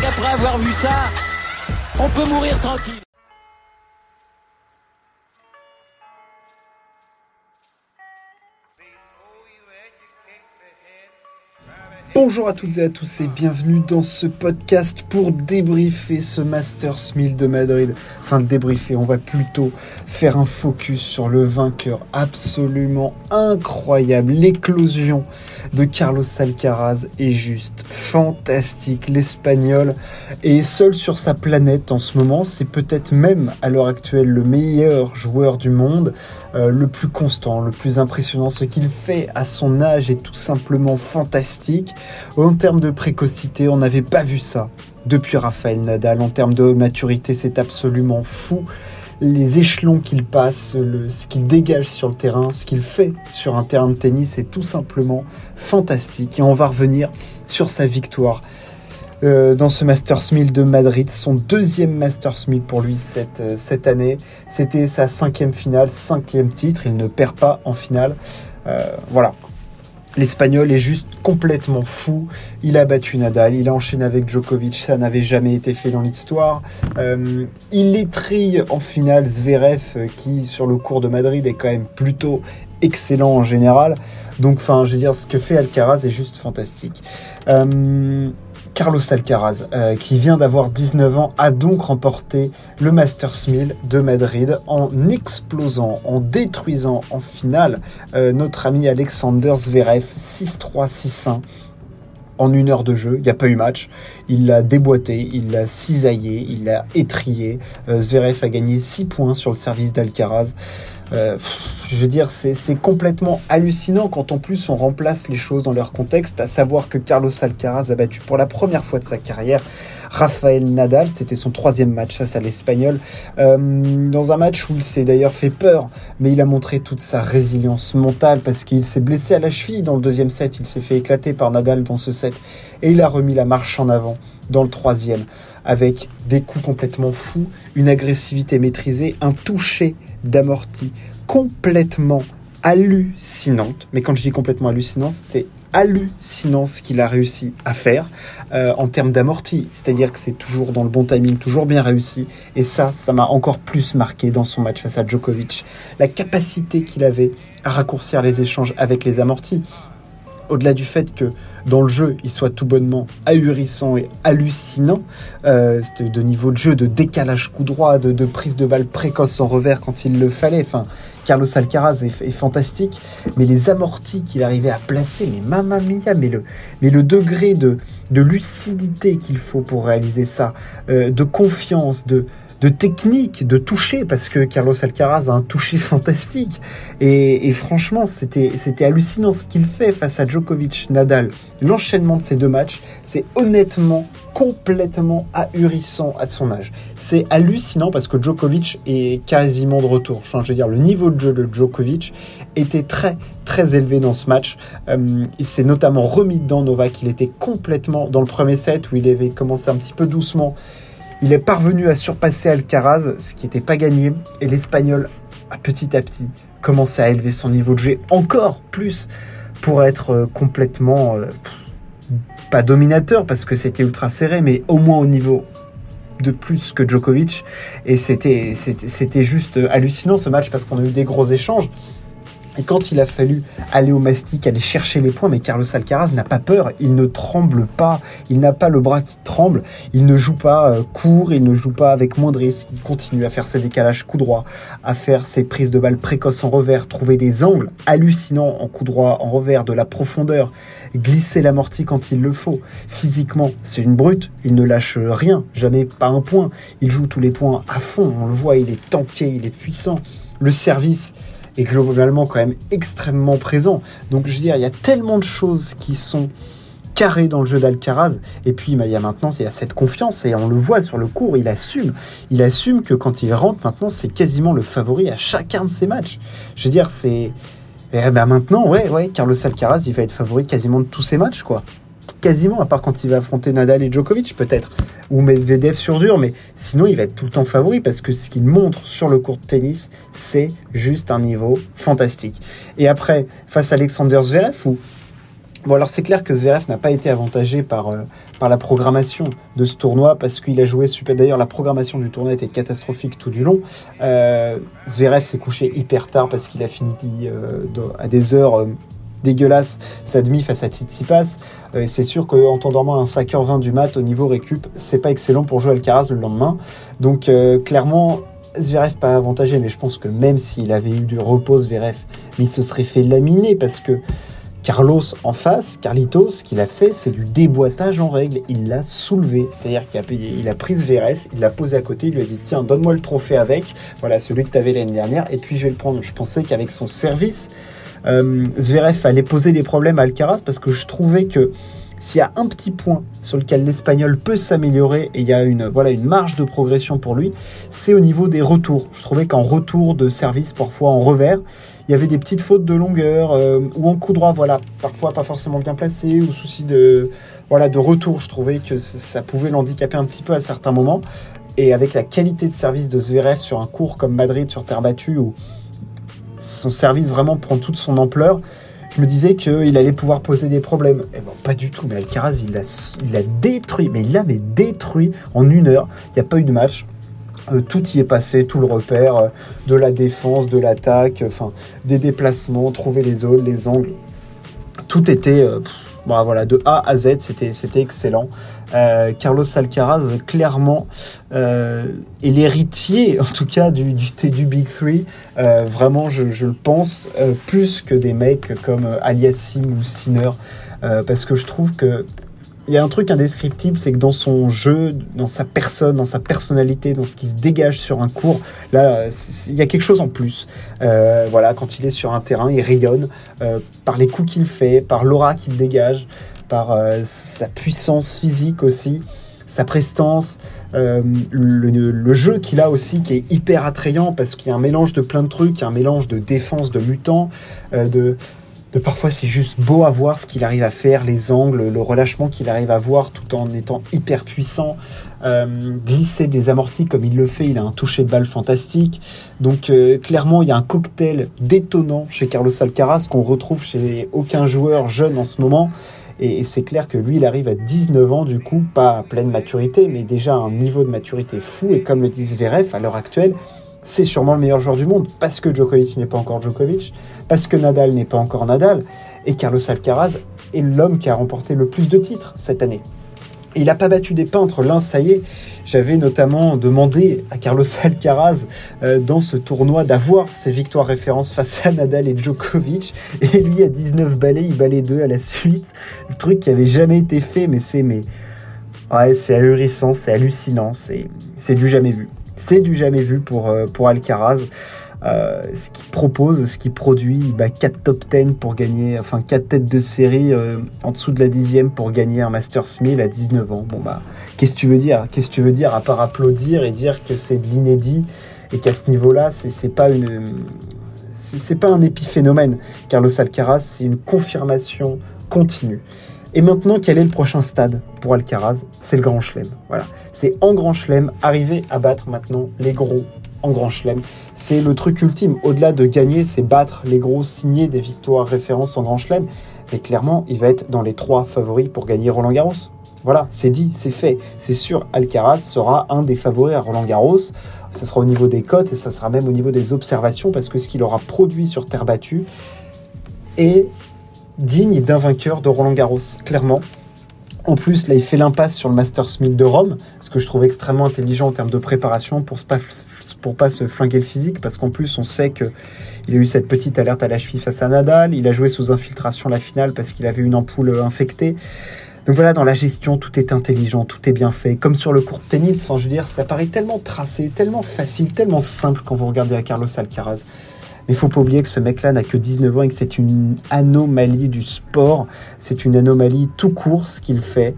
qu'après avoir vu ça, on peut mourir tranquille. Bonjour à toutes et à tous et bienvenue dans ce podcast pour débriefer ce Masters 1000 de Madrid. Enfin, le débriefer, on va plutôt faire un focus sur le vainqueur absolument incroyable. L'éclosion de Carlos Alcaraz est juste fantastique. L'Espagnol est seul sur sa planète en ce moment. C'est peut-être même à l'heure actuelle le meilleur joueur du monde, euh, le plus constant, le plus impressionnant. Ce qu'il fait à son âge est tout simplement fantastique. En termes de précocité, on n'avait pas vu ça depuis Rafael Nadal. En termes de maturité, c'est absolument fou. Les échelons qu'il passe, ce qu'il dégage sur le terrain, ce qu'il fait sur un terrain de tennis est tout simplement fantastique. Et on va revenir sur sa victoire euh, dans ce Masters 1000 de Madrid, son deuxième Masters 1000 pour lui cette, euh, cette année. C'était sa cinquième finale, cinquième titre, il ne perd pas en finale. Euh, voilà, L'Espagnol est juste complètement fou. Il a battu Nadal, il a enchaîné avec Djokovic, ça n'avait jamais été fait dans l'histoire. Euh, il étrille en finale Zverev, euh, qui sur le cours de Madrid est quand même plutôt excellent en général. Donc, enfin, je veux dire, ce que fait Alcaraz est juste fantastique. Euh, Carlos Alcaraz, euh, qui vient d'avoir 19 ans, a donc remporté le Masters 1000 de Madrid en explosant, en détruisant en finale euh, notre ami Alexander Zverev 6-3, 6-1 en une heure de jeu. Il n'y a pas eu match. Il l'a déboîté, il l'a cisaillé, il l'a étrié. Euh, Zverev a gagné 6 points sur le service d'Alcaraz. Euh, je veux dire, c'est complètement hallucinant quand en plus on remplace les choses dans leur contexte, à savoir que Carlos Alcaraz a battu pour la première fois de sa carrière Rafael Nadal, c'était son troisième match face à l'Espagnol, euh, dans un match où il s'est d'ailleurs fait peur, mais il a montré toute sa résilience mentale parce qu'il s'est blessé à la cheville dans le deuxième set, il s'est fait éclater par Nadal dans ce set, et il a remis la marche en avant dans le troisième, avec des coups complètement fous, une agressivité maîtrisée, un toucher d'amorti complètement hallucinante. Mais quand je dis complètement hallucinante, c'est hallucinant ce qu'il a réussi à faire euh, en termes d'amorti. C'est-à-dire que c'est toujours dans le bon timing, toujours bien réussi. Et ça, ça m'a encore plus marqué dans son match face à Djokovic. La capacité qu'il avait à raccourcir les échanges avec les amortis au-delà du fait que dans le jeu, il soit tout bonnement ahurissant et hallucinant, euh, de niveau de jeu, de décalage coup droit, de, prise de balle précoce en revers quand il le fallait. Enfin, Carlos Alcaraz est, fantastique, mais les amortis qu'il arrivait à placer, mais mamma mia, mais le, mais le degré de, lucidité qu'il faut pour réaliser ça, euh, de confiance, de, de technique, de toucher, parce que Carlos Alcaraz a un toucher fantastique. Et, franchement, c'était hallucinant ce qu'il fait face à Djokovic, Nadal. L'enchaînement de ces deux matchs, c'est honnêtement complètement ahurissant à son âge. C'est hallucinant parce que Djokovic est quasiment de retour. Je veux dire, le niveau de jeu de Djokovic était très très élevé dans ce match. Euh, il s'est notamment remis dedans Novak. Il était complètement dans le premier set où il avait commencé un petit peu doucement. Il est parvenu à surpasser Alcaraz, ce qui n'était pas gagné, et l'Espagnol a petit à petit commencé à élever son niveau de jeu encore plus pour être euh, complètement, euh, pas dominateur parce que c'était ultra serré, mais au moins au niveau de plus que Djokovic. Et c'était, c'était juste hallucinant ce match parce qu'on a eu des gros échanges. Et quand il a fallu aller au mastic, aller chercher les points, mais Carlos Alcaraz n'a pas peur, il ne tremble pas, il n'a pas le bras qui tremble, il ne joue pas euh, court, il ne joue pas avec moins de risques, il continue à faire ses décalages coup droit, à faire ses prises de balles précoces en revers, trouver des angles hallucinants en coup droit, en revers, de la profondeur, glisser l'amorti quand il le faut. Physiquement, c'est une brute, il ne lâche rien, jamais pas un point, il joue tous les points à fond, on le voit, il est tanké, il est puissant. Le service, est globalement quand même extrêmement présent. Donc je veux dire, il y a tellement de choses qui sont carrées dans le jeu d'Alcaraz. Et puis bah, il y a maintenant il y a cette confiance et on le voit sur le cours, il assume. Il assume que quand il rentre maintenant, c'est quasiment le favori à chacun de ses matchs. Je veux dire, c'est... Eh ben maintenant, ouais, ouais, Carlos Alcaraz, il va être favori quasiment de tous ses matchs, quoi quasiment, à part quand il va affronter Nadal et Djokovic peut-être, ou Medvedev sur dur, mais sinon il va être tout le temps favori parce que ce qu'il montre sur le court de tennis, c'est juste un niveau fantastique. Et après, face à Alexander Zverev, où Bon, alors c'est clair que Zverev n'a pas été avantagé par, euh, la programmation de ce tournoi parce qu'il a joué super. D'ailleurs, la programmation du tournoi était catastrophique tout du long. Euh, Zverev s'est couché hyper tard parce qu'il a fini euh, à des heures euh, dégueulasses sa demi face à Tsitsipas. Euh, c'est sûr qu'en t'endormant à 5h20 du mat au niveau récup, c'est pas excellent pour jouer Alcaraz le lendemain. Donc clairement, Zverev pas avantagé, mais je pense que même s'il avait eu du repos Zverev, il se serait fait laminer parce que Carlos en face, Carlitos, ce qu'il a fait, c'est du déboîtage en règle. Il l'a soulevé. C'est-à-dire qu'il a, il a pris VRF, il l'a posé à côté, il lui a dit Tiens, donne-moi le trophée avec. Voilà, celui que tu avais l'année dernière, et puis je vais le prendre. Je pensais qu'avec son service, euh, Zverev allait poser des problèmes à Alcaraz parce que je trouvais que s'il y a un petit point sur lequel l'Espagnol peut s'améliorer et il y a une, voilà, une marge de progression pour lui, c'est au niveau des retours. Je trouvais qu'en retour de service, parfois en revers, il y avait des petites fautes de longueur euh, ou en coup droit, voilà, parfois pas forcément bien placé ou souci de, voilà, de retour. Je trouvais que ça pouvait l'handicaper un petit peu à certains moments. Et avec la qualité de service de Zverev sur un cours comme Madrid sur terre battue où son service vraiment prend toute son ampleur, je me disais qu'il allait pouvoir poser des problèmes. Eh bon, pas du tout. Mais Alcaraz, il l'a il détruit. Mais il l'a mais détruit en une heure. Il n'y a pas eu de match. Euh, tout y est passé, tout le repère, euh, de la défense, de l'attaque, enfin des déplacements, trouver les zones, les angles. Tout était, euh, bah, voilà, de A à Z, c'était, excellent. Carlos Alcaraz, clairement, est l'héritier, en tout cas, du, du, du Big Three. vraiment, je, je, le pense, plus que des mecs comme Aliassim ou Sinner. parce que je trouve que il y a un truc indescriptible, c'est que dans son jeu, dans sa personne, dans sa personnalité, dans ce qui se dégage sur un cours, là, il y a quelque chose en plus. Euh, voilà, quand il est sur un terrain, il rayonne euh, par les coups qu'il fait, par l'aura qu'il dégage, par euh, sa puissance physique aussi, sa prestance, le, jeu qu'il a aussi qui est hyper attrayant parce qu'il y a un mélange de plein de trucs, y a un mélange de défense, de mutant, de parfois c'est juste beau à voir ce qu'il arrive à faire, les angles, le relâchement qu'il arrive à voir tout en étant hyper puissant, euh, glisser des amortis comme il le fait, il a un toucher de balle fantastique. Donc euh, clairement il y a un cocktail détonnant chez Carlos Alcaraz qu'on retrouve chez aucun joueur jeune en ce moment. Et, c'est clair que lui, il arrive à 19 ans, du coup, pas à pleine maturité, mais déjà à un niveau de maturité fou. Et comme le dit Zverev, à l'heure actuelle, c'est sûrement le meilleur joueur du monde parce que Djokovic n'est pas encore Djokovic, parce que Nadal n'est pas encore Nadal, et Carlos Alcaraz est l'homme qui a remporté le plus de titres cette année. Il n'a pas battu des peintres, l'un, ça y est. J'avais notamment demandé à Carlos Alcaraz euh, dans ce tournoi d'avoir ses victoires références face à Nadal et Djokovic. Et lui, à 19 balais, il balait deux à la suite. Le truc qui avait jamais été fait, mais c'est mais... ouais, c'est ahurissant, c'est hallucinant, c'est du jamais vu. C'est du jamais vu pour, euh, pour Alcaraz. Euh, ce qu'il propose, ce qu'il produit, bah, 4 top 10 pour gagner, enfin 4 têtes de série euh, en dessous de la dixième pour gagner un Masters 1000 à 19 ans. Bon bah, qu'est-ce que tu veux dire? Qu'est-ce que tu veux dire à part applaudir et dire que c'est de l'inédit et qu'à ce niveau-là, c'est pas une, c'est pas un épiphénomène? Carlos Alcaraz, c'est une confirmation continue. Et maintenant, quel est le prochain stade pour Alcaraz? C'est le Grand Chelem. Voilà. C'est en Grand Chelem, arriver à battre maintenant les gros en Grand Chelem. C'est le truc ultime. Au-delà de gagner, c'est battre les gros, signer des victoires références en Grand Chelem. Mais clairement, il va être dans les trois favoris pour gagner Roland Garros. Voilà, c'est dit, c'est fait. C'est sûr, Alcaraz sera un des favoris à Roland Garros. Ça sera au niveau des cotes et ça sera même au niveau des observations parce que ce qu'il aura produit sur terre battue est digne d'un vainqueur de Roland Garros, clairement. En plus, là, il fait l'impasse sur le Masters 1000 de Rome, ce que je trouve extrêmement intelligent en termes de préparation pour ne pas, pour pas se flinguer le physique, parce qu'en plus, on sait qu'il a eu cette petite alerte à la cheville face à Nadal, il a joué sous infiltration la finale parce qu'il avait une ampoule infectée. Donc voilà, dans la gestion, tout est intelligent, tout est bien fait. Comme sur le court de tennis, enfin, je veux dire, ça paraît tellement tracé, tellement facile, tellement simple quand vous regardez à Carlos Alcaraz. Mais faut pas oublier que ce mec-là n'a que 19 ans et que c'est une anomalie du sport. C'est une anomalie tout court ce qu'il fait.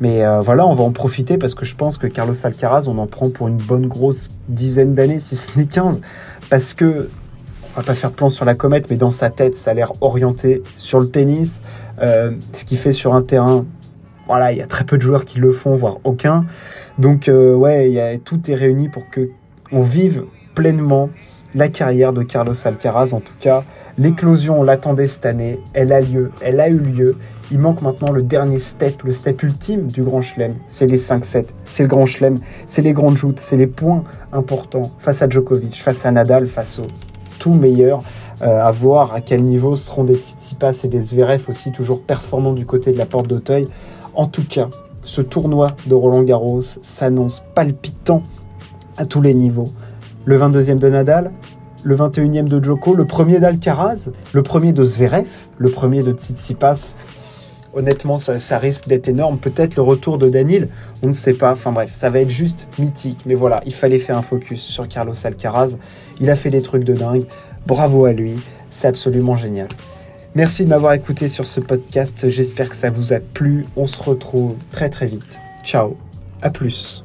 Mais euh, voilà, on va en profiter parce que je pense que Carlos Alcaraz, on en prend pour une bonne grosse dizaine d'années, si ce n'est 15. Parce que, on va pas faire plan sur la comète, mais dans sa tête, ça a l'air orienté sur le tennis. Euh, ce qu'il fait sur un terrain, voilà, il y a très peu de joueurs qui le font, voire aucun. Donc, euh, ouais, tout est réuni pour que on vive pleinement la carrière de Carlos Alcaraz. En tout cas, l'éclosion, on l'attendait cette année. Elle a lieu, elle a eu lieu. Il manque maintenant le dernier step, le step ultime du Grand Chelem. C'est les 5-7, c'est le Grand Chelem, c'est les grandes joutes, c'est les points importants face à Djokovic, face à Nadal, face au tout meilleur. Euh, à voir à quel niveau seront des Tsitsipas et des Zverev aussi toujours performants du côté de la porte d'Auteuil. En tout cas, ce tournoi de Roland Garros s'annonce palpitant à tous les niveaux. Le 22e de Nadal, le 21e de Djoko, le premier d'Alcaraz, le premier de Zverev, le premier de Tsitsipas. Honnêtement, ça, risque d'être énorme. Peut-être le retour de Danil, on ne sait pas. Enfin bref, ça va être juste mythique. Mais voilà, il fallait faire un focus sur Carlos Alcaraz. Il a fait des trucs de dingue. Bravo à lui, c'est absolument génial. Merci de m'avoir écouté sur ce podcast. J'espère que ça vous a plu. On se retrouve très très vite. Ciao, à plus.